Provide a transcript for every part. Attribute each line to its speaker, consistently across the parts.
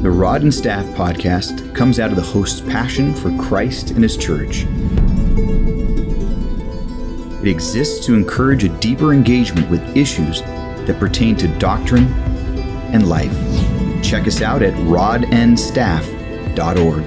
Speaker 1: The Rod and Staff podcast comes out of the host's passion for Christ and his church. It exists to encourage a deeper engagement with issues that pertain to doctrine and life. Check us out at rodandstaff.org.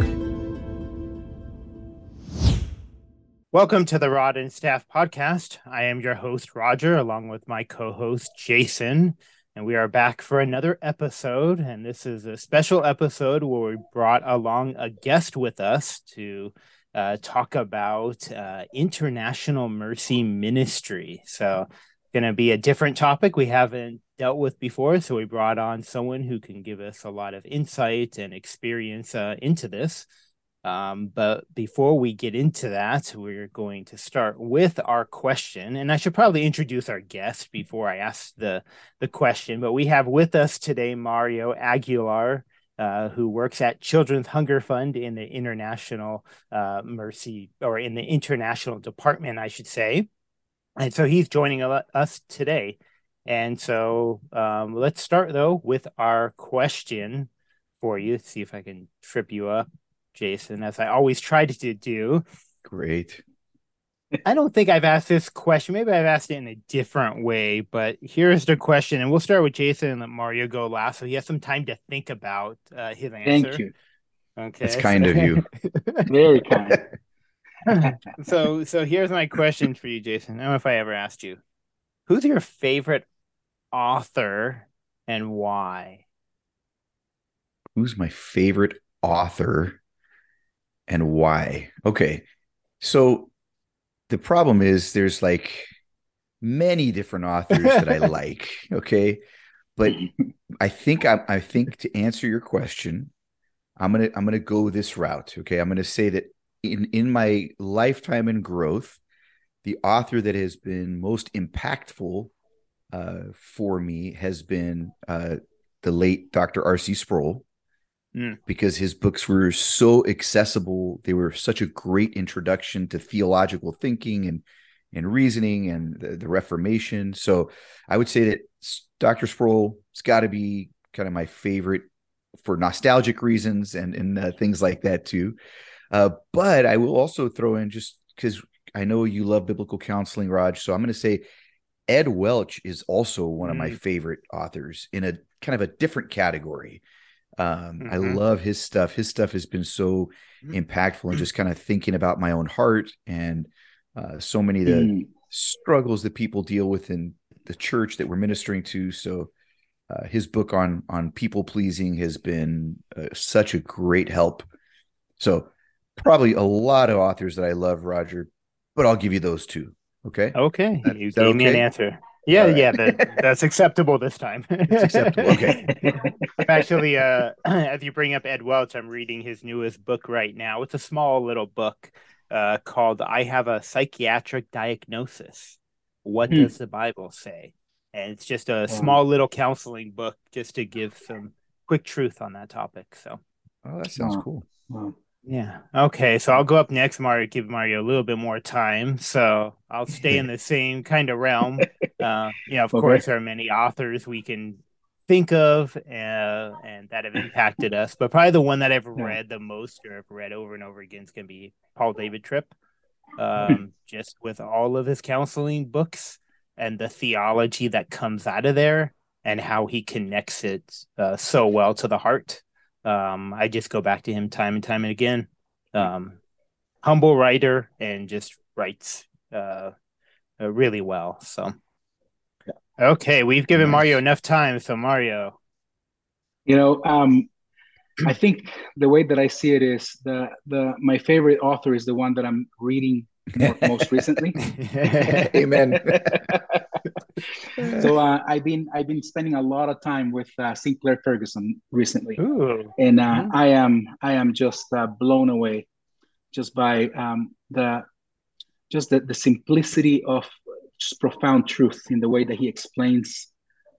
Speaker 2: Welcome to the Rod and Staff podcast. I am your host, Roger, along with my co host, Jason. And we are back for another episode. And this is a special episode where we brought along a guest with us to uh, talk about uh, international mercy ministry. So, going to be a different topic we haven't dealt with before. So, we brought on someone who can give us a lot of insight and experience uh, into this. Um, but before we get into that, we're going to start with our question. And I should probably introduce our guest before I ask the, the question. But we have with us today Mario Aguilar, uh, who works at Children's Hunger Fund in the International uh, Mercy, or in the International Department, I should say. And so he's joining us today. And so um, let's start, though, with our question for you. See if I can trip you up. Jason, as I always tried to do.
Speaker 1: Great.
Speaker 2: I don't think I've asked this question. Maybe I've asked it in a different way, but here's the question. And we'll start with Jason and let Mario go last so he has some time to think about uh, his answer.
Speaker 3: Thank you.
Speaker 2: Okay.
Speaker 1: It's kind of you.
Speaker 3: Very kind.
Speaker 2: so so here's my question for you, Jason. I don't know if I ever asked you. Who's your favorite author and why?
Speaker 1: Who's my favorite author and why. Okay. So the problem is there's like many different authors that I like. Okay. But I think I, I think to answer your question, I'm gonna I'm gonna go this route. Okay. I'm gonna say that in in my lifetime and growth, the author that has been most impactful uh, for me has been uh, the late Dr. R.C. Sproul mm. because his books were so accessible. They were such a great introduction to theological thinking and and reasoning and the, the Reformation. So I would say that Dr. Sproul has got to be kind of my favorite for nostalgic reasons and and uh, things like that too. Uh, but I will also throw in just because I know you love biblical counseling, Raj. So I'm going to say Ed Welch is also one of my mm. favorite authors in a kind of a different category. Um, mm-hmm. I love his stuff. His stuff has been so mm-hmm. impactful and just kind of thinking about my own heart and uh, so many of the mm. struggles that people deal with in the church that we're ministering to. So uh, his book on on people pleasing has been uh, such a great help. So probably a lot of authors that I love, Roger, but I'll give you those two. Okay.
Speaker 2: Okay. That, you gave okay? me an answer. Yeah, right. yeah, that, that's acceptable this time.
Speaker 1: it's acceptable. Okay.
Speaker 2: I'm actually, uh, as you bring up Ed Welch, I'm reading his newest book right now. It's a small little book uh, called "I Have a Psychiatric Diagnosis." What hmm. does the Bible say? And it's just a small little counseling book, just to give some quick truth on that topic. So,
Speaker 1: oh, that sounds cool. Wow.
Speaker 2: Yeah. Okay. So I'll go up next, Mario. Give Mario a little bit more time. So I'll stay in the same kind of realm. Uh, you know, of okay. course, there are many authors we can think of uh, and that have impacted us, but probably the one that I've read the most or I've read over and over again is going to be Paul David Tripp. Um, just with all of his counseling books and the theology that comes out of there and how he connects it uh, so well to the heart. Um, I just go back to him time and time and again. Um, humble writer and just writes uh, uh, really well. So, okay, we've given nice. Mario enough time. So, Mario,
Speaker 3: you know, um, I think the way that I see it is the the my favorite author is the one that I'm reading more, most recently.
Speaker 1: Amen.
Speaker 3: so uh, I've been I've been spending a lot of time with uh, Sinclair Ferguson recently, Ooh. and uh, mm-hmm. I am I am just uh, blown away just by um, the just the, the simplicity of just profound truth in the way that he explains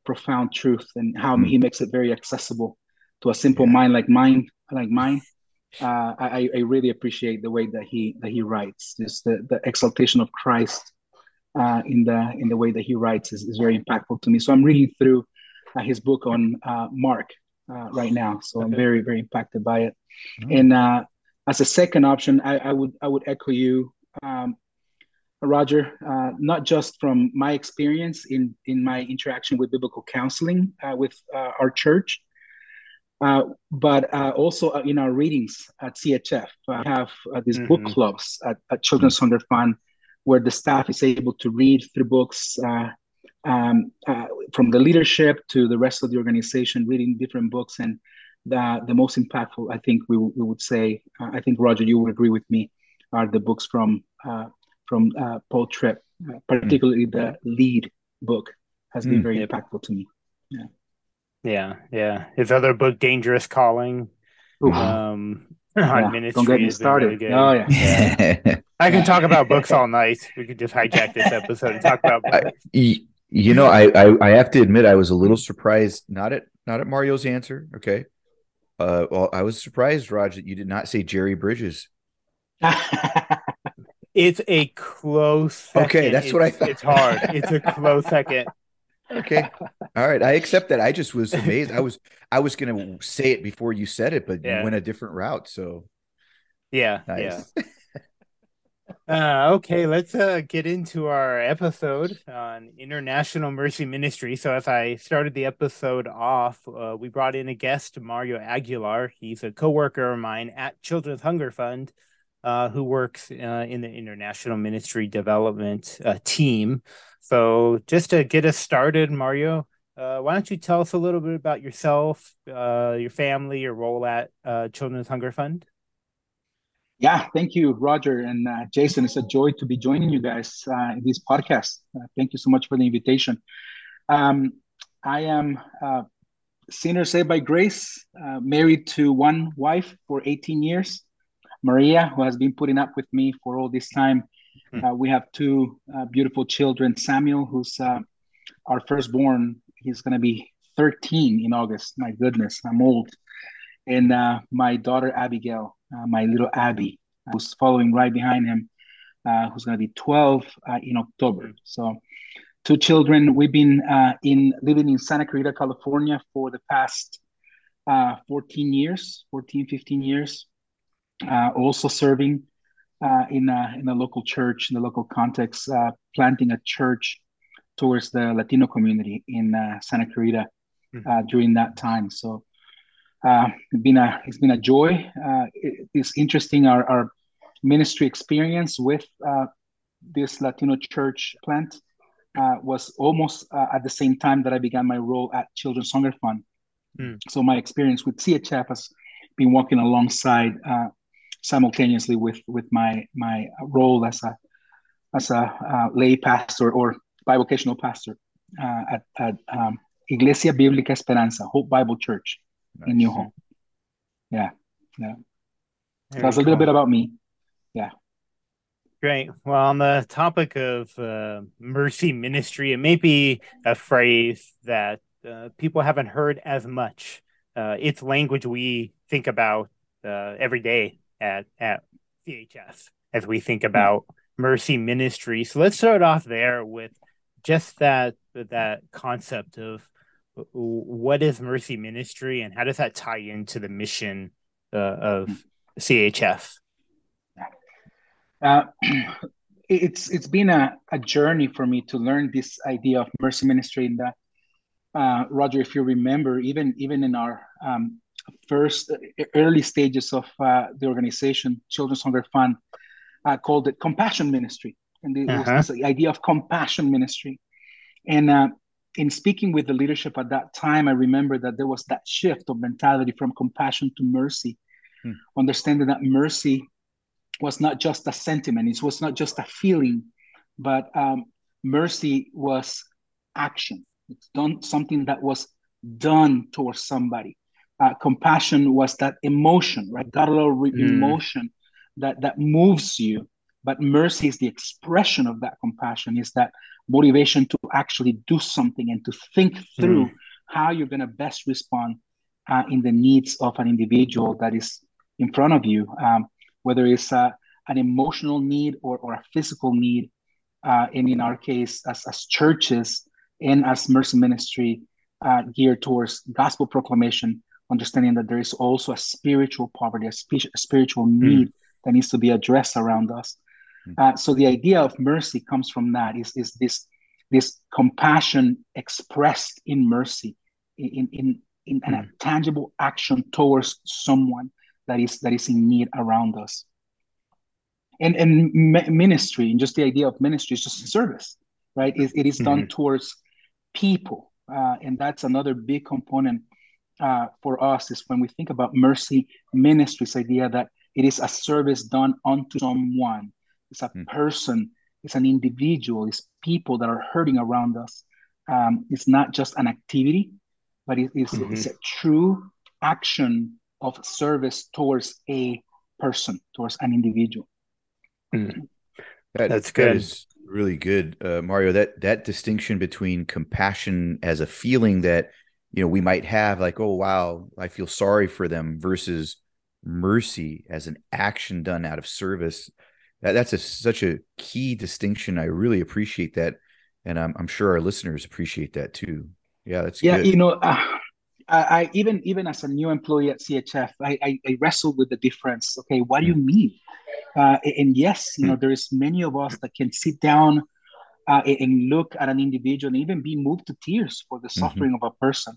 Speaker 3: profound truth and how mm. he makes it very accessible to a simple yeah. mind like mine like mine uh, I, I really appreciate the way that he that he writes. Just the, the exaltation of Christ uh, in the in the way that he writes is, is very impactful to me. So I'm reading through uh, his book on uh, Mark, uh, right now. So. I'm very very impacted by it. Mm-hmm. And uh, as a second option, I, I, would I would echo you, um, Roger. Uh, not just from my experience in in my interaction with biblical counseling uh, with uh, our church, uh, but uh, also uh, in our readings at CHF, we have these mm-hmm. book clubs at, at Children's Hunger Fund, where the staff is able to read through books um, from the leadership to the rest of the organization, reading different books. And the, the most impactful, I think we, we would say, I think, Roger, you would agree with me, are the books from, from Paul Tripp, particularly mm-hmm. the lead book has been mm-hmm. very impactful to me. Yeah.
Speaker 2: Yeah, yeah. His other book, Dangerous Calling, um, on yeah, ministry. Don't get me started. Really oh yeah. yeah. I can talk about books all night. We could just hijack this episode and talk about. I,
Speaker 1: you know, I, I, I have to admit I was a little surprised not at not at Mario's answer. Okay, uh, well, I was surprised, Raj, that you did not say Jerry Bridges.
Speaker 2: it's a close. Second.
Speaker 1: Okay, that's
Speaker 2: it's,
Speaker 1: what I thought.
Speaker 2: It's hard. It's a close second
Speaker 1: okay all right i accept that i just was amazed i was i was gonna say it before you said it but yeah. you went a different route so
Speaker 2: yeah nice. yeah uh, okay let's uh, get into our episode on international mercy ministry so as i started the episode off uh, we brought in a guest mario aguilar he's a co-worker of mine at children's hunger fund uh, who works uh, in the international ministry development uh, team so, just to get us started, Mario, uh, why don't you tell us a little bit about yourself, uh, your family, your role at Children's Hunger Fund?
Speaker 3: Yeah, thank you, Roger and Jason. It's a joy to be joining you guys in this podcast. Thank you so much for the invitation. Um, I am a sinner saved by grace, married to one wife for 18 years, Maria, who has been putting up with me for all this time Hmm. Uh, we have two uh, beautiful children. Samuel, who's uh, our firstborn, he's going to be 13 in August. My goodness, I'm old. And uh, my daughter Abigail, uh, my little Abby, who's following right behind him, uh, who's going to be 12 in October. So, two children. We've been in living in Santa Clarita, California, for the past 14 years, 14, 15 years. Also serving uh, in a in a local church in the local context, uh, planting a church towards the Latino community in uh, Santa Clarita mm-hmm. during that time. So uh, it's been a it's been a joy. Uh, it, it's interesting our, our ministry experience with this Latino church plant was almost at the same time that I began my role at Children's Hunger Fund. Mm. So my experience with CHF has been walking alongside uh, simultaneously with with my my role as a as a uh, lay pastor or bivocational pastor uh, at, at um, Iglesia Biblica Esperanza, Hope Bible Church nice. in Newhall. Yeah, yeah. So that's a little bit about me. Yeah.
Speaker 2: Great. Well, on the topic of uh, mercy ministry, it may be a phrase that uh, people haven't heard as much. Uh, it's language we think about uh, every day at at CHF as we think hmm. about mercy ministry. So let's start off there with just that that concept of what is mercy ministry and how does that tie into the mission uh, of CHF?
Speaker 3: Uh, it's it's been a, a journey for me to learn this idea of mercy ministry. In that, uh, Roger, if you remember, even even in our um, first uh, early stages of uh, the organization, Children's Hunger Fund, uh, called it Compassion Ministry, and it uh-huh. was the idea of compassion ministry. And uh, in speaking with the leadership at that time, I remember that there was that shift of mentality from compassion to mercy, hmm. understanding that mercy was not just a sentiment, it was not just a feeling, but um, mercy was action. It's done something that was done towards somebody uh, compassion was that emotion, right? A little re- mm. emotion that that moves you. But mercy is the expression of that compassion, is that motivation to actually do something and to think through mm. how you're going to best respond uh, in the needs of an individual that is in front of you, um, whether it's uh, an emotional need or, or a physical need. Uh, and in our case, as, as churches and as mercy ministry uh, geared towards gospel proclamation, understanding that there is also a spiritual poverty, a, spe- a spiritual hmm. need mm. that needs to be addressed around us. Mm. Uh, so the idea of mercy comes from that is, is this this compassion expressed in mercy, in in in mm. a tangible action towards someone that is that is in need around us. And and ministry, and just the idea of ministry is just service, right? it, it is done mm-hmm. towards people, uh, and that's another big component uh, for us is when we think about mercy ministry's idea that it is a service done unto someone it's a mm. person it's an individual it's people that are hurting around us um, it's not just an activity but it is mm-hmm. it's a true action of service towards a person towards an individual
Speaker 1: mm. that, that's good that is really good uh, mario that that distinction between compassion as a feeling that you know we might have like oh wow i feel sorry for them versus mercy as an action done out of service that, that's a, such a key distinction i really appreciate that and i'm, I'm sure our listeners appreciate that too yeah that's
Speaker 3: yeah
Speaker 1: good.
Speaker 3: you know uh, I, I, even even as a new employee at chf I, I, I wrestled with the difference okay what do you hmm. mean uh, and yes you know hmm. there is many of us that can sit down uh, and look at an individual and even be moved to tears for the mm-hmm. suffering mm-hmm. of a person.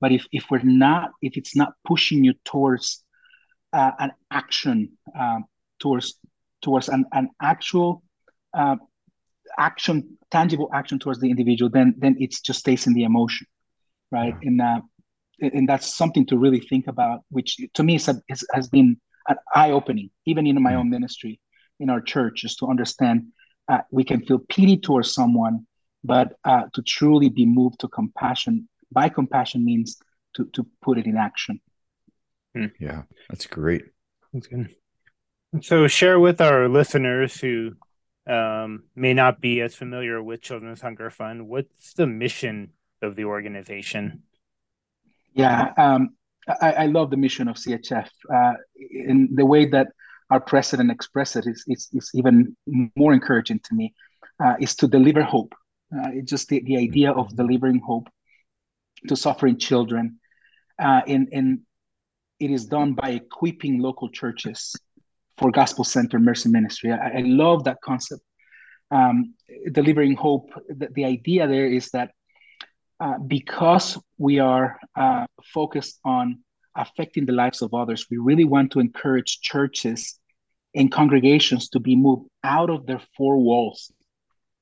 Speaker 3: But if, if we're not, if it's not pushing you towards uh, an action, uh, towards towards an, an actual uh, action, tangible action towards the individual, then then it just stays in the emotion, right? Yeah. And uh, and that's something to really think about, which to me is a, is, has been an eye opening, even in my mm-hmm. own ministry in our church, just to understand uh, we can feel pity towards someone, but uh, to truly be moved to compassion by compassion means to to put it in action.
Speaker 1: Hmm. Yeah, that's great.
Speaker 2: That's good. So share with our listeners who um, may not be as familiar with Children's Hunger Fund. What's the mission of the organization?
Speaker 3: Yeah, um, I, I, love the mission of CHF uh, in the way that our president expressed it is, is, is even more encouraging to me, uh, is to deliver hope. Uh, it's just the, the idea of delivering hope to suffering children. Uh, and, and it is done by equipping local churches for gospel center mercy ministry. I, I, love that concept. Um, delivering hope, the, the, idea there is that uh, because we are uh, focused on affecting the lives of others. We really want to encourage churches and congregations to be moved out of their four walls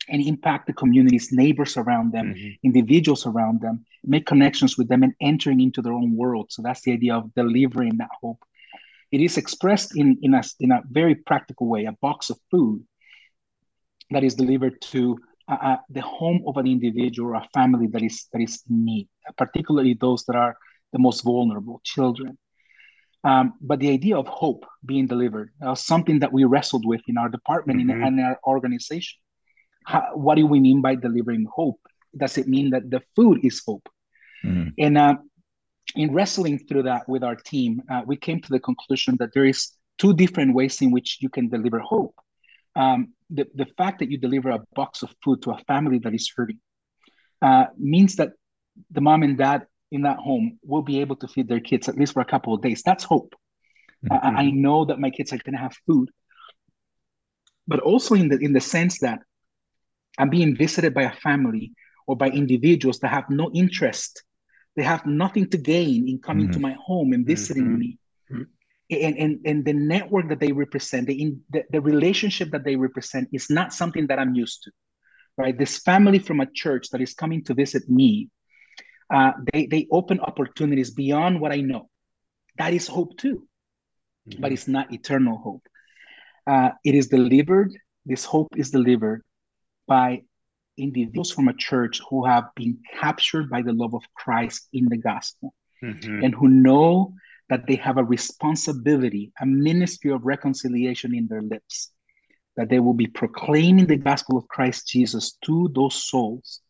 Speaker 3: and impact the communities, neighbors around them, mm-hmm. individuals around them, make connections with them and entering into their own world. So that's the idea of delivering that hope. It is expressed in, in, a, in a very practical way, a box of food that is delivered to uh, uh the home of an individual or a family that is that is in need, particularly those that are the most vulnerable, children. Um, but the idea of hope being delivered uh, something that we wrestled with in our department mm-hmm. in, in, our organization. How, what do we mean by delivering hope? Does it mean that the food is hope? Mm-hmm. And uh, in wrestling through that with our team, uh, we came to the conclusion that there is two different ways in which you can deliver hope. Um, the, the fact that you deliver a box of food to a family that is hurting uh, means that the mom and dad in that home will be able to feed their kids at least for a couple of days. That's hope. Mm-hmm. I, I know that my kids are going to have food, but also in the in the sense that I'm being visited by a family or by individuals that have no interest. They have nothing to gain in coming mm-hmm. to my home and visiting mm-hmm. me. Mm-hmm. And, and, and the network that they represent, the, in, the, the relationship that they represent is not something that I'm used to, right? This family from a church that is coming to visit me uh, they they open opportunities beyond what I know. That is hope too, mm-hmm. but it's not eternal hope. Uh, it is delivered. This hope is delivered by individuals from a church who have been captured by the love of Christ in the gospel, mm-hmm. and who know that they have a responsibility, a ministry of reconciliation in their lips, that they will be proclaiming the gospel of Christ Jesus to those souls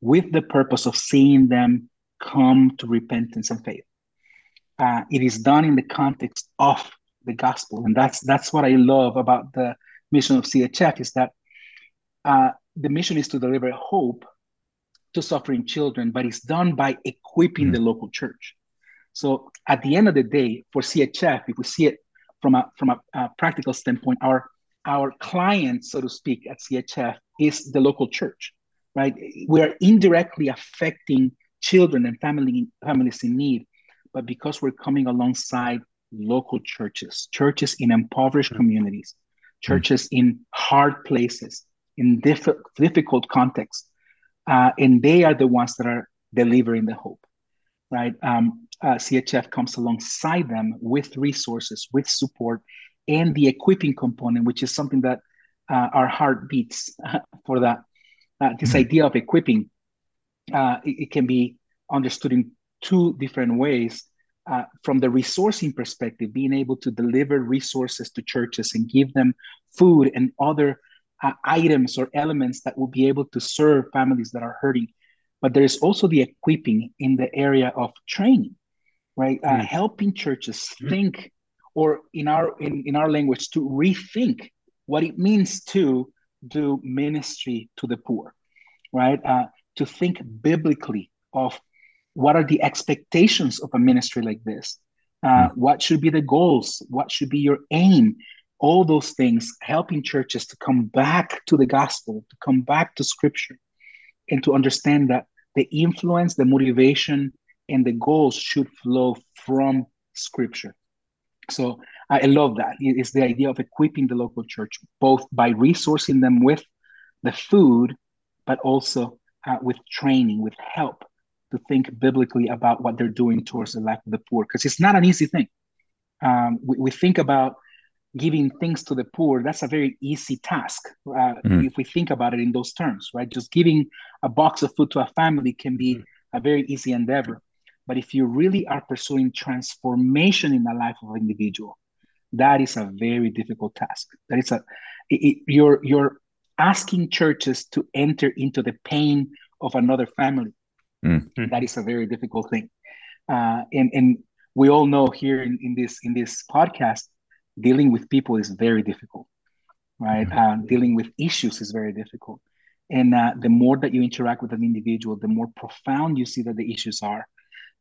Speaker 3: with the purpose of seeing them come to repentance and faith. Uh, it is done in the context of the gospel, and that's that's what I love about the mission of CHF is that uh, the mission is to deliver hope to suffering children, but it's done by equipping mm. the local church. So at the end of the day, for CHF, if we see it from a from a, a practical standpoint, our our client, so to speak, at CHF is the local church, right? We are indirectly affecting children and family families in need, but because we're coming alongside local churches, churches in impoverished mm-hmm. communities, churches mm-hmm. in hard places, in diff- difficult contexts, uh, and they are the ones that are delivering the hope, right? Um, uh, CHF comes alongside them with resources, with support, and the equipping component, which is something that uh, our heart beats for that. Uh, this mm-hmm. idea of equipping, uh, it, it, can be understood in two different ways. Uh, from the resourcing perspective, being able to deliver resources to churches and give them food and other uh, items or elements that will be able to serve families that are hurting. But there is also the equipping in the area of training, right? Uh, mm. Helping churches mm. think, or in our in, in our language, to rethink what it means to do ministry to the poor, right? Uh, to think biblically of what are the expectations of a ministry like this uh, hmm. what should be the goals what should be your aim all those things helping churches to come back to the gospel to come back to scripture and to understand that the influence the motivation and the goals should flow from scripture so i love that it's the idea of equipping the local church both by resourcing them with the food but also uh, with training with help to think biblically about what they're doing towards the life of the poor because it's not an easy thing. Um, we, we, think about giving things to the poor, that's a very easy task uh, mm. if we think about it in those terms, right? Just giving a box of food to a family can be mm. a very easy endeavor. But if you really are pursuing transformation in the life of an individual, that is a very difficult task. That is a it, it, you're you're asking churches to enter into the pain of another family Mm. That is a very difficult thing. Uh, and and we all know here in, in this in this podcast, dealing with people is very difficult, right? Mm. Uh, dealing with issues is very difficult. And uh, the more that you interact with an individual, the more profound you see that the issues are.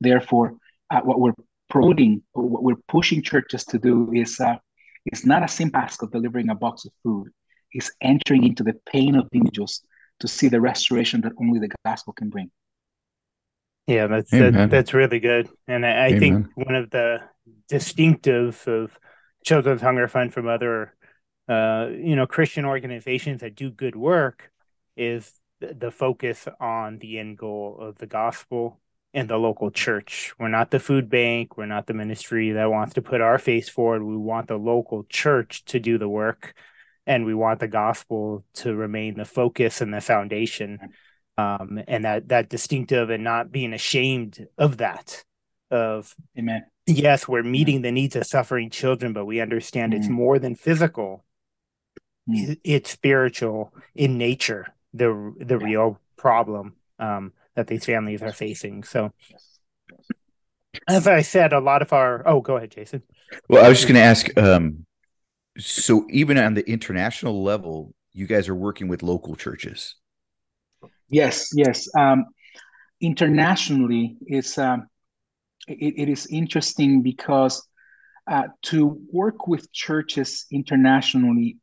Speaker 3: Therefore, uh, what we're promoting, what we're pushing churches to do is uh, it's not a simple task of delivering a box of food. It's entering into the pain of individuals to see the restoration that only the gospel can bring.
Speaker 2: Yeah, that's that, that's really good, and I, I think one of the distinctive of Children's Hunger Fund from other, uh, you know, Christian organizations that do good work is the focus on the end goal of the gospel and the local church. We're not the food bank. We're not the ministry that wants to put our face forward. We want the local church to do the work, and we want the gospel to remain the focus and the foundation um, and that that distinctive and not being ashamed of that of
Speaker 3: amen
Speaker 2: yes we're meeting the needs of suffering children but we understand mm. it's more than physical mm. it's spiritual in nature the the yeah. real problem um, that these families are facing so as i said a lot of our oh go ahead jason
Speaker 1: well i was just going to ask um, so even on the international level you guys are working with local churches
Speaker 3: Yes, yes. Um, internationally, it's um, it, it is interesting because uh, to work with churches internationally,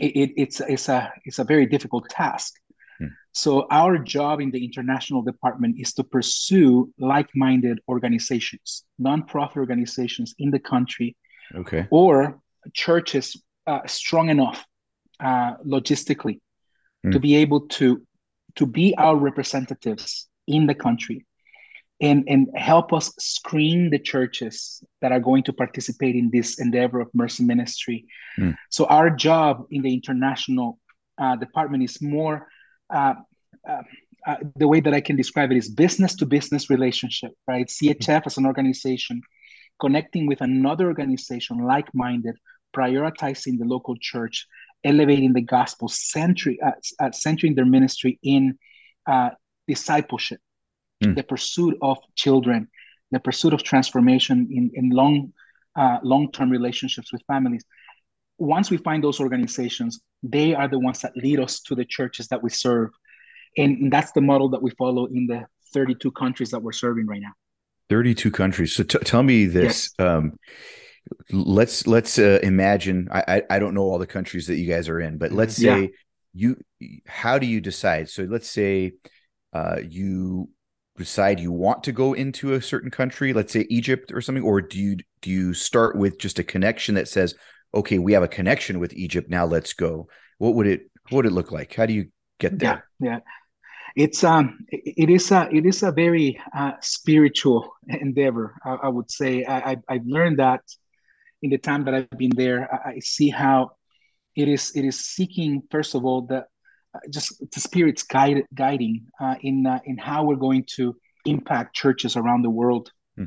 Speaker 3: it, it, it's it's a it's a very difficult task. Hmm. So our job in the international department is to pursue like-minded organizations, nonprofit organizations in the country,
Speaker 1: okay,
Speaker 3: or churches uh, strong enough uh, logistically hmm. to be able to to be our representatives in the country and, and help us screen the churches that are going to participate in this endeavor of mercy ministry. Mm. So, our job in the international uh, department is more uh, uh, uh the way that I can describe it is business to business relationship, right? CHF as an organization connecting with another organization like minded, prioritizing the local church elevating the gospel, centering, uh, uh, centering their ministry in uh, discipleship, mm. the pursuit of children, the pursuit of transformation in, in long, uh, long-term relationships with families. Once we find those organizations, they are the ones that lead us to the churches that we serve. And, that's the model that we follow in the 32 countries that we're serving right now.
Speaker 1: 32 countries. So t- tell me this. Yes. Um, let's let's uh, imagine. I, I, don't know all the countries that you guys are in, but let's say yeah. you. How do you decide? So let's say uh, you decide you want to go into a certain country, let's say Egypt or something, or do you do you start with just a connection that says, okay, we have a connection with Egypt, now let's go? What would it what would it look like? How do you get there?
Speaker 3: Yeah, yeah. It's um, it is a it is a very uh, spiritual endeavor. I, I would say I, I have learned that in the time that I've been there. I, I see how it is it is seeking first of all the just the spirit's guide, guiding uh, in uh, in how we're going to impact churches around the world. Hmm.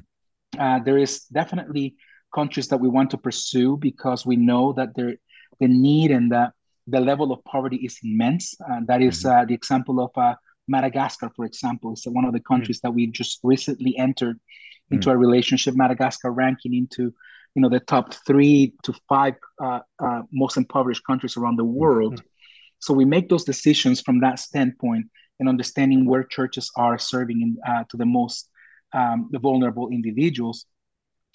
Speaker 3: Uh, there is definitely countries that we want to pursue because we know that there the need and the the level of poverty is immense. Uh, that is mm-hmm. Uh, the example of uh, Madagascar, for example, is one of the countries hmm. that we just recently entered into hmm. a relationship. Madagascar ranking into you know the top three to five most impoverished countries around the world. Mm-hmm so we make those decisions from that standpoint and understanding where churches are serving in, uh, to the most um, the vulnerable individuals.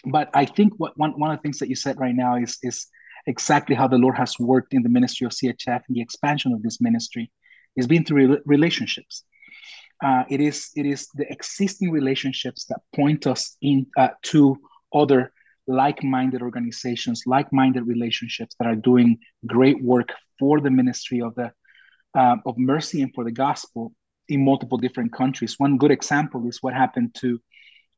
Speaker 3: But I think what one, one of the things that you said right now is is exactly how the Lord has worked in the ministry of CHF and the expansion of this ministry is been through relationships. Uh, it is it is the existing relationships that point us in uh, to other like-minded organizations, like-minded relationships that are doing great work for the ministry of the uh, of mercy and for the gospel in multiple different countries. One good example is what happened to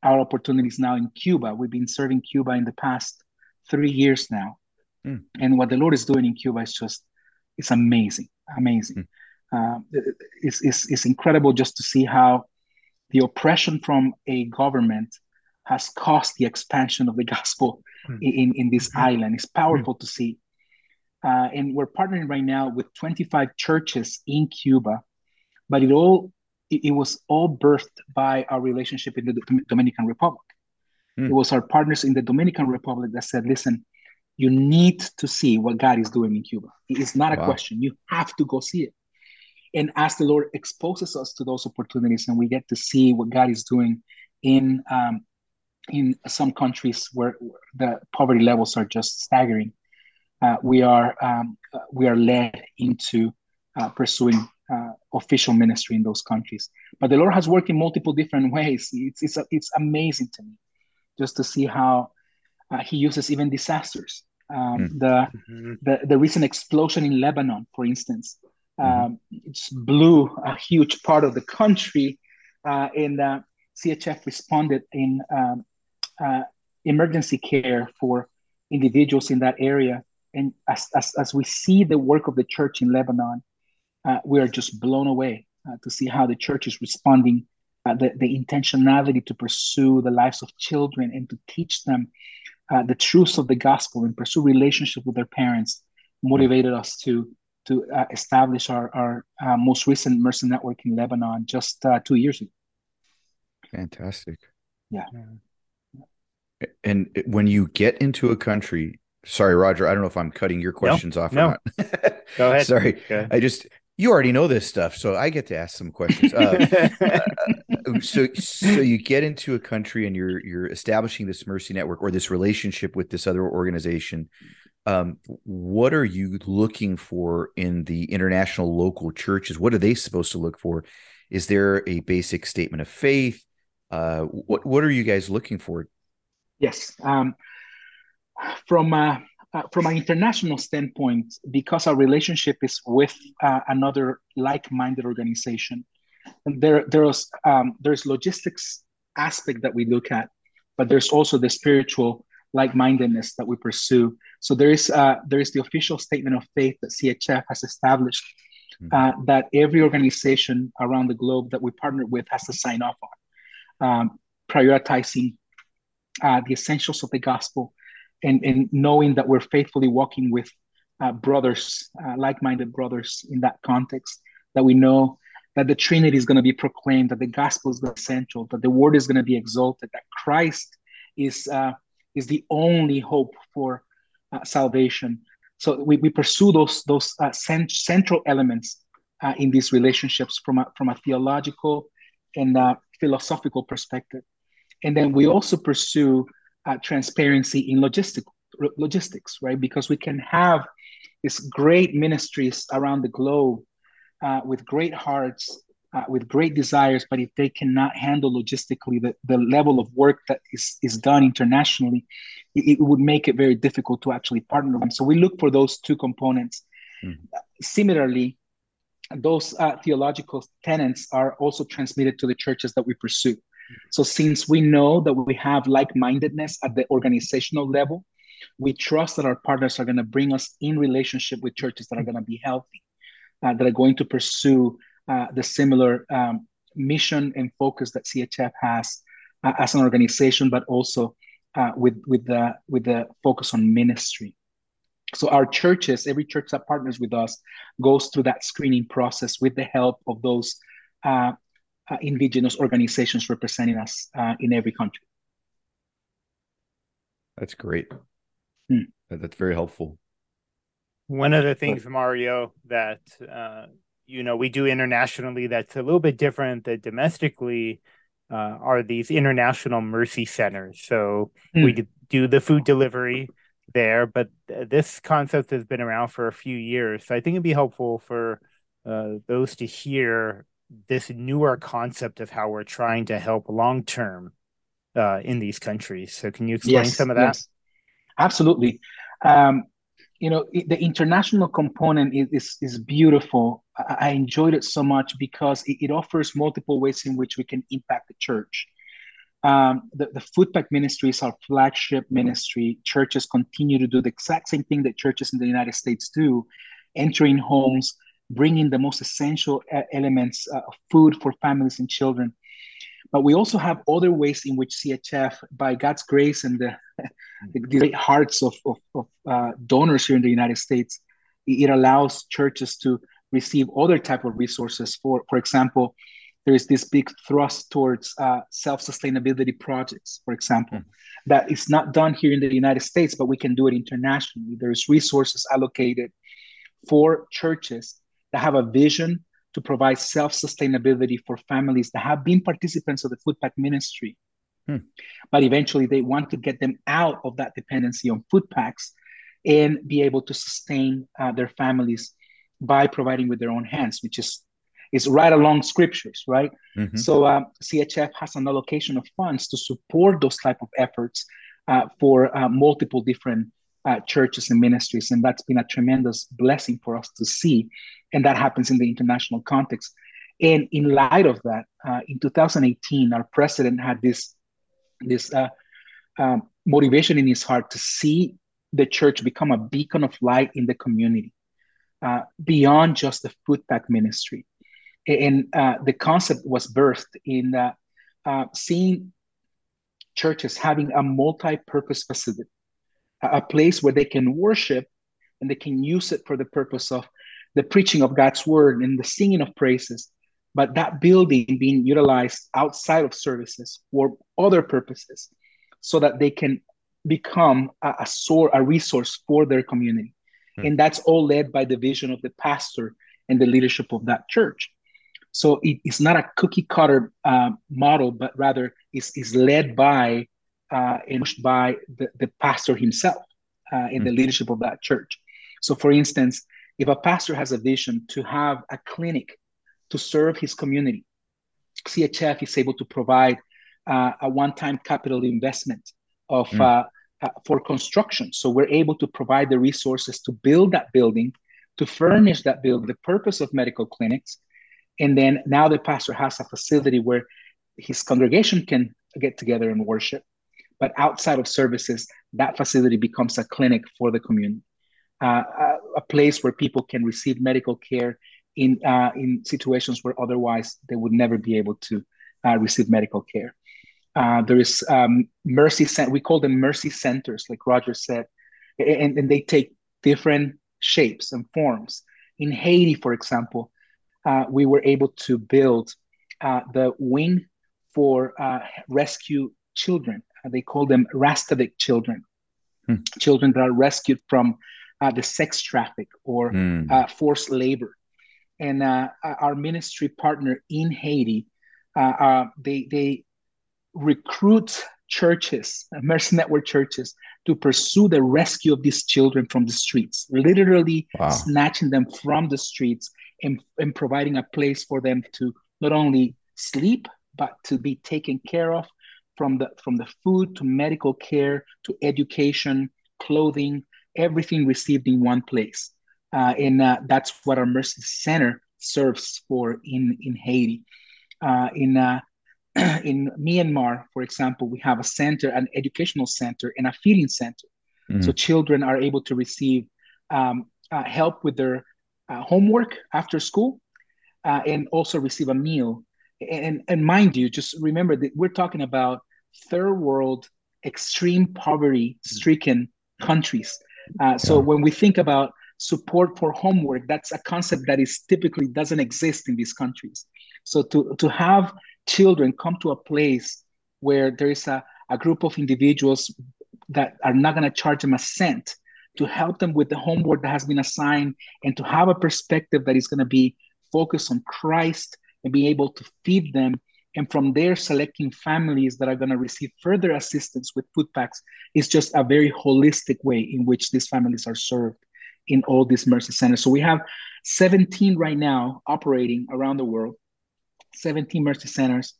Speaker 3: our opportunities now in Cuba. We've been serving Cuba in the past three years now, mm. and what the Lord is doing in Cuba is just it's amazing, amazing. Mm. Uh, it's, it's, it's incredible just to see how the oppression from a government has caused the expansion of the gospel mm. in, in this mm. island. It's powerful to see. Uh, and we're partnering right now with 25 churches in Cuba, but it all it, it was all birthed by our relationship in the Dominican Republic. Mm. It was our partners in the Dominican Republic that said, "Listen, you need to see what God is doing in Cuba. It's not a wow. question. You have to go see it." And as the Lord exposes us to those opportunities, and we get to see what God is doing in um, in some countries where the poverty levels are just staggering, uh, we are um, uh, we are led into uh, pursuing official ministry in those countries. But the Lord has worked in multiple different ways. It's it's, it's amazing to me just to see how uh, He uses even disasters. Um, mm. the, mm-hmm. the the recent explosion in Lebanon, for instance, mm-hmm. um, it blew a huge part of the country, and CHF responded in um, emergency care for individuals in that area and as, as, as we see the work of the church in Lebanon, uh, we are just blown away uh, to see how the church is responding, uh, the, the intentionality to pursue the lives of children and to teach them uh, the truths of the gospel and pursue relationship with their parents motivated us to to uh, establish our, our uh, most recent Mercy Network in Lebanon just two years ago.
Speaker 1: Fantastic.
Speaker 3: Yeah.
Speaker 1: And when you get into a country sorry, Roger. I don't know if I'm cutting your questions
Speaker 2: no,
Speaker 1: off
Speaker 2: no. Go ahead.
Speaker 1: sorry.
Speaker 2: Go
Speaker 1: I just you already know this stuff, so I get to ask some questions. Uh, uh, so, so you get into a country and you're you're establishing this mercy network or this relationship with this other organization. Um, what are you looking for in the international local churches? What are they supposed to look for? Is there a basic statement of faith? Uh, what what are you guys looking for?
Speaker 3: Yes. Um, from a, uh, from an international standpoint, because our relationship is with uh, another like-minded organization, there there's um, there's logistics aspect that we look at, but there's also the spiritual like-mindedness that we pursue. So there is uh, there is the official statement of faith that CHF has established mm-hmm. uh, that every organization around the globe that we partner with has to sign off on, um, prioritizing uh, the essentials of the gospel and, and knowing that we're faithfully walking with uh, brothers, uh, like-minded brothers in that context, that we know that the Trinity is going to be proclaimed, that the gospel is essential, that the word is going to be exalted, that Christ is uh, is the only hope for uh, salvation. So we, we pursue those those uh, cent- central elements uh, in these relationships from a, from a theological and philosophical perspective. And then we also pursue uh, transparency in logistic, logistics, right? Because we can have these great ministries around the globe uh, with great hearts, uh, with great desires, but if they cannot handle logistically the, the level of work that is, is done internationally, it, it would make it very difficult to actually partner with them. So we look for those two components. Mm-hmm. Similarly, those uh, theological tenets are also transmitted to the churches that we pursue. So, since we know that we have like mindedness at the organizational level, we trust that our partners are going to bring us in relationship with churches that are going to be healthy, uh, that are going to pursue uh, the similar um, mission and focus that CHF has uh, as an organization, but also uh, with with the with the focus on ministry. So our churches, every church that partners with us, goes through that screening process with the help of those uh, indigenous organizations representing us uh, in every country.
Speaker 1: That's great. Hmm. That's very helpful.
Speaker 2: One of the things, Mario, that uh, you know we do internationally that's a little bit different than domestically uh, are these international mercy centers. So hmm. we do the food delivery there, but this concept has been around for a few years. So I think it'd be helpful for uh, those to hear this newer concept of how we're trying to help long term uh, in these countries. So can you explain yes, some of that? Yes.
Speaker 3: Absolutely. Um, you know, it, the international component is, is, is beautiful. I, I, enjoyed it so much because it, it, offers multiple ways in which we can impact the church. Um, the, the food pack ministry is our flagship ministry. Churches continue to do the exact same thing that churches in the United States do, entering homes, bringing the most essential elements uh, of food for families and children. But we also have other ways in which CHF, by God's grace and the, the great hearts of, of, of uh, donors here in the United States, it allows churches to receive other type of resources. For, for example, there is this big thrust towards uh, self-sustainability projects, for example, mm. that is not done here in the United States, but we can do it internationally. There's resources allocated for churches that have a vision to provide self-sustainability for families that have been participants of the food pack ministry. Hmm. But eventually they want to get them out of that dependency on food packs and be able to sustain uh, their families by providing with their own hands, which is is right along scriptures, right? Mm-hmm. So um, CHF has an allocation of funds to support those type of efforts uh, for uh, multiple different uh, churches and ministries, and that's been a tremendous blessing for us to see, and that happens in the international context. And in light of that, uh, in 2018, our president had this this uh, um, motivation in his heart to see the church become a beacon of light in the community, uh, beyond just the food pack ministry and uh, the concept was birthed in uh, uh, seeing churches having a multi-purpose facility, a place where they can worship and they can use it for the purpose of the preaching of God's word and the singing of praises. But that building being utilized outside of services for other purposes, so that they can become a, a, sore, a resource for their community. Hmm. And that's all led by the vision of the pastor and the leadership of that church. So it, it's not a cookie cutter uh, model, but rather is is led by uh, and pushed by the, the pastor himself uh, in mm-hmm. the leadership of that church. So, for instance, if a pastor has a vision to have a clinic to serve his community, CHF is able to provide uh, a one-time capital investment of mm. uh, uh, for construction. So we're able to provide the resources to build that building, to furnish that building. The purpose of medical clinics and then now the pastor has a facility where his congregation can get together and worship. But outside of services, that facility becomes a clinic for the community, uh, a, place where people can receive medical care in uh, in situations where otherwise they would never be able to uh, receive medical care. Uh, there is um, mercy cent- we call them mercy centers, like Roger said, and, and they take different shapes and forms. In Haiti, for example, uh, we were able to build uh, the wing for uh, rescue children. Uh, they call them Restavek children, hmm. children that are rescued from uh, the sex traffic or hmm. Uh, forced labor. And uh, uh, our ministry partner in Haiti, they they recruit churches, Mercy Network churches, to pursue the rescue of these children from the streets, literally wow. snatching them from the streets and, and providing a place for them to not only sleep, but to be taken care of from the from the food to medical care to education, clothing, everything received in one place. Uh, and uh, that's what our Mercy Center serves for in, in Haiti. Uh, in uh, in Myanmar, for example, we have a center, an educational center, and a feeding center. Mm-hmm. So children are able to receive um, uh, help with their uh, homework after school, uh, and also receive a meal. And and mind you, just remember that we're talking about third world, extreme poverty-stricken countries. Uh, so yeah. when we think about support for homework, that's a concept that is typically doesn't exist in these countries. So to to have children come to a place where there is a, a group of individuals that are not going to charge them a cent to help them with the homework that has been assigned and to have a perspective that is going to be focused on Christ and be able to feed them. And from there, selecting families that are going to receive further assistance with food packs is just a very holistic way in which these families are served in all these mercy centers. So we have 17 right now operating around the world. 17 Mercy Centers,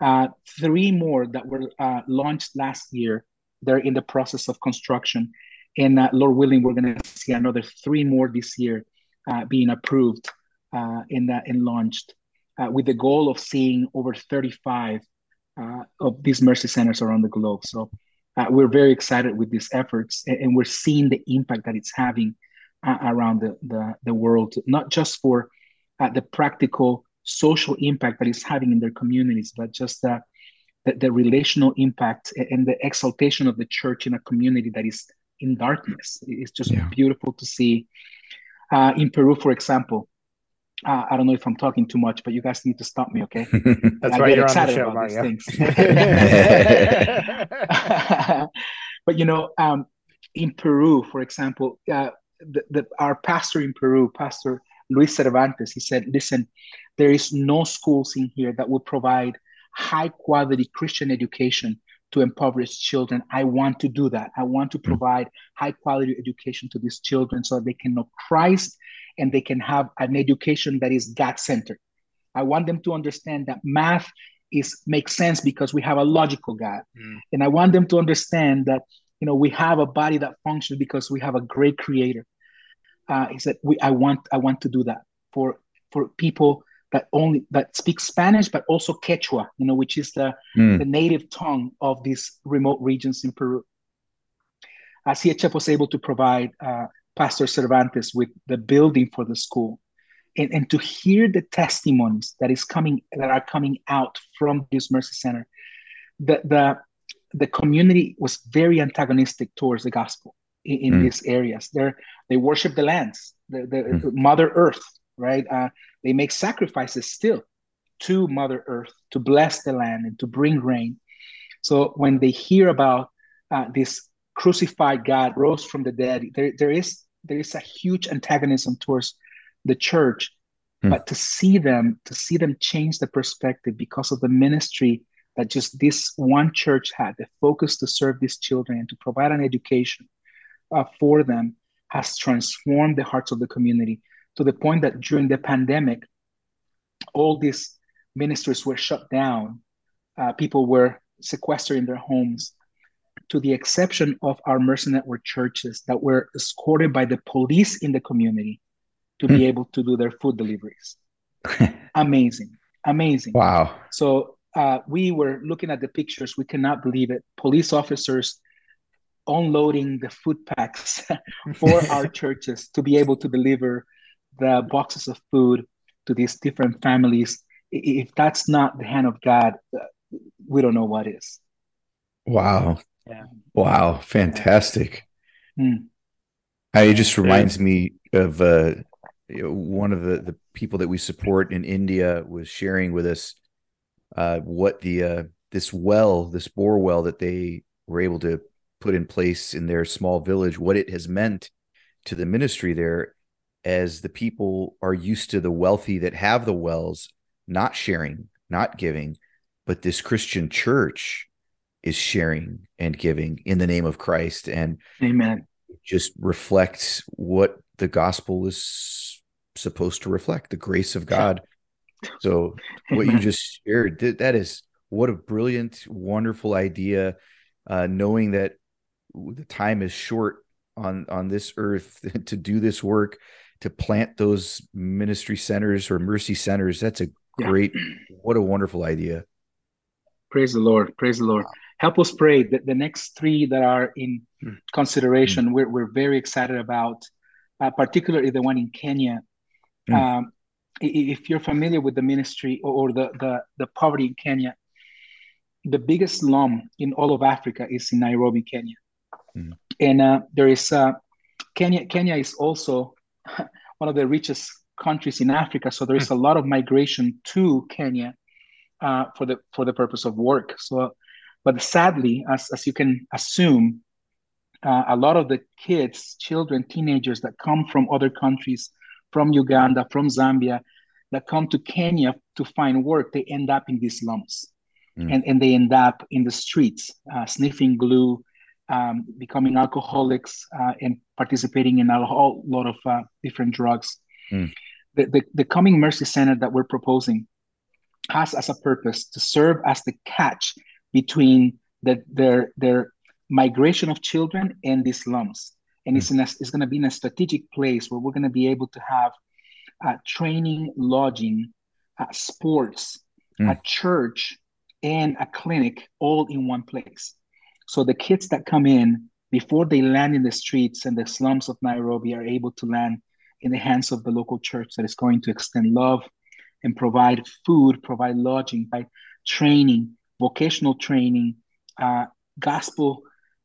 Speaker 3: uh, three more that were uh, launched last year. They're in the process of construction. And uh, Lord willing, we're going to see another three more this year uh, being approved uh, and, and launched uh, with the goal of seeing over 35 of these Mercy Centers around the globe. So we're very excited with these efforts and, and, we're seeing the impact that it's having around the, the, the, world, not just for the practical social impact that it's having in their communities, but just the, the, the relational impact and the exaltation of the church in a community that is in darkness. It's just yeah. beautiful to see. Uh, in Peru, for example, uh, I don't know if I'm talking too much, but you guys need to stop me, okay?
Speaker 2: That's I why you're on the show, Mario. Things.
Speaker 3: but you know, um, in Peru, for example, uh, the, the, our pastor in Peru, Pastor Luis Cervantes, he said, "Listen, there is no schools in here that will provide high quality Christian education to impoverished children. I want to do that. I want to hmm. provide high quality education to these children so that they can know Christ and they can have an education that is God centered. I want them to understand that math is makes sense because we have a logical God, mm. and I want them to understand that you know we have a body that functions because we have a great Creator. Uh, he said, "We I want I want to do that for for people that only that speak Spanish, but also Quechua, you know, which is the, mm. the native tongue of these remote regions in Peru. Uh, CHF was able to provide uh, Pastor Cervantes with the building for the school, and, and to hear the testimonies that is coming that are coming out from this Mercy Center, the the the community was very antagonistic towards the gospel in, in mm. these areas. They they worship the lands, the, the mm. Mother Earth, right? Uh, they make sacrifices still to Mother Earth to bless the land and to bring rain. So when they hear about uh, this crucified God rose from the dead, there, there is there is a huge antagonism towards the church. Hmm. But to see them, to see them change the perspective because of the ministry that just this one church had, the focus to serve these children and to provide an education uh, for them, has transformed the hearts of the community to the point that during the pandemic, all these ministries were shut down. Uh, people were sequestered in their homes, to the exception of our Mercy Network churches that were escorted by the police in the community to be hmm. able to do their food deliveries. amazing, amazing.
Speaker 1: Wow.
Speaker 3: So uh, we were looking at the pictures. We cannot believe it. Police officers unloading the food packs for our churches to be able to deliver the boxes of food to these different families. If that's not the hand of God, uh, we don't know what is.
Speaker 1: Wow. Yeah. Wow. Fantastic. Mm. it just reminds me of uh, one of the, the people that we support in India was sharing with us uh, what the uh, this well, this bore well that they were able to put in place in their small village, what it has meant to the ministry there as the people are used to the wealthy that have the wells not sharing, not giving, but this Christian church is sharing and giving in the name of Christ. And
Speaker 3: Amen.
Speaker 1: Just reflects what the gospel is supposed to reflect the grace of God. So, what you just shared, that is what a brilliant, wonderful idea. Uh, knowing that the time is short on on this earth to do this work, to plant those ministry centers or mercy centers. That's a great, yeah. what a wonderful idea.
Speaker 3: Praise the Lord. Praise the Lord. Help us pray that the next three that are in mm. consideration, mm. We're, we're very excited about, uh, particularly the one in Kenya. Mm. Um, if you're familiar with the ministry or the, the, the poverty in Kenya, the biggest slum in all of Africa is in Nairobi, Kenya. Mm. And uh, there is uh, Kenya. Kenya is also one of the richest countries in Africa, so there is mm. a lot of migration to Kenya uh, for the for the purpose of work. So, but sadly, as as you can assume, uh, a lot of the kids, children, teenagers that come from other countries, from Uganda, from Zambia, that come to Kenya to find work, they end up in these slums, mm. and and they end up in the streets, uh, sniffing glue. Um, becoming alcoholics uh, and participating in a whole lot of uh, different drugs. Mm. The, the, the coming mercy center that we're proposing has as a purpose to serve as the catch between the, their their migration of children and these slums. And it's, in a, it's going to be in a strategic place where we're going to be able to have uh, training, lodging, uh, sports, mm. a church, and a clinic all in one place. So the kids that come in before they land in the streets and the slums of Nairobi are able to land in the hands of the local church that is going to extend love, and provide food, provide lodging, provide training, vocational training, uh, gospel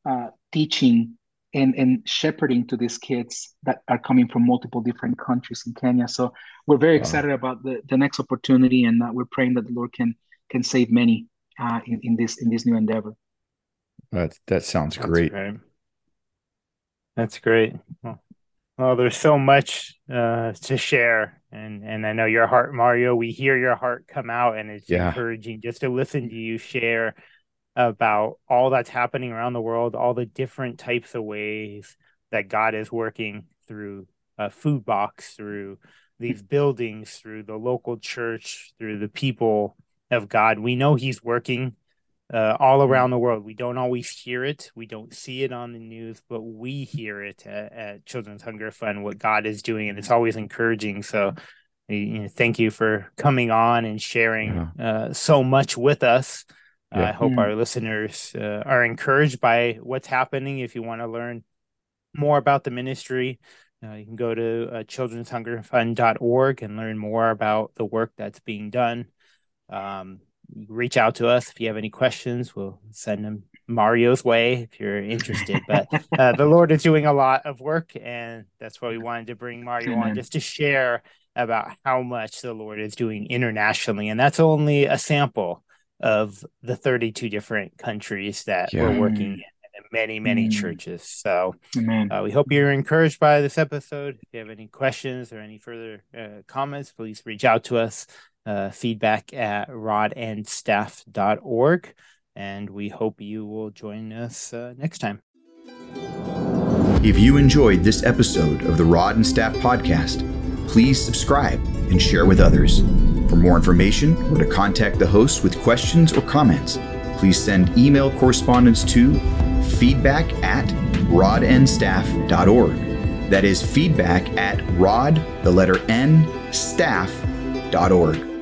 Speaker 3: uh, teaching, and, and shepherding to these kids that are coming from multiple different countries in Kenya. So we're very wow. excited about the, the next opportunity, and uh, we're praying that the Lord can can save many uh, in, in this in this new endeavor.
Speaker 1: That that sounds That's great.
Speaker 2: great. That's great. Well, well, there's so much uh, to share, and and I know your heart, Mario. We hear your heart come out, and it's yeah. encouraging just to listen to you share about all that's happening around the world, all the different types of ways that God is working through a food box, through these buildings, through the local church, through the people of God. We know He's working uh, all mm-hmm. around the world. We don't always hear it, we don't see it on the news, but we hear it at, at Children's Hunger Fund what God is doing, and it's always encouraging. So, you know, thank you for coming on and sharing yeah. uh, so much with us. Yeah. I hope mm. our listeners uh, are encouraged by what's happening. If you want to learn more about the ministry, uh, you can go to uh, children'shungerfund.org and learn more about the work that's being done. Um, reach out to us if you have any questions. We'll send them Mario's way if you're interested. But uh, the Lord is doing a lot of work, and that's why we wanted to bring Mario Amen. on just to share about how much the Lord is doing internationally. And that's only a sample of the 32 different countries that yeah. we're working in. Many, many mm. churches. So uh, we hope you're encouraged by this episode. If you have any questions or any further uh, comments, please reach out to us uh, feedback at rodandstaff.org. And we hope you will join us uh, next time.
Speaker 1: If you enjoyed this episode of the Rod and Staff podcast, please subscribe and share with others. For more information or to contact the host with questions or comments, please send email correspondence to feedback at rodandstaff.org. That is feedback at rod, the letter N, staff.org.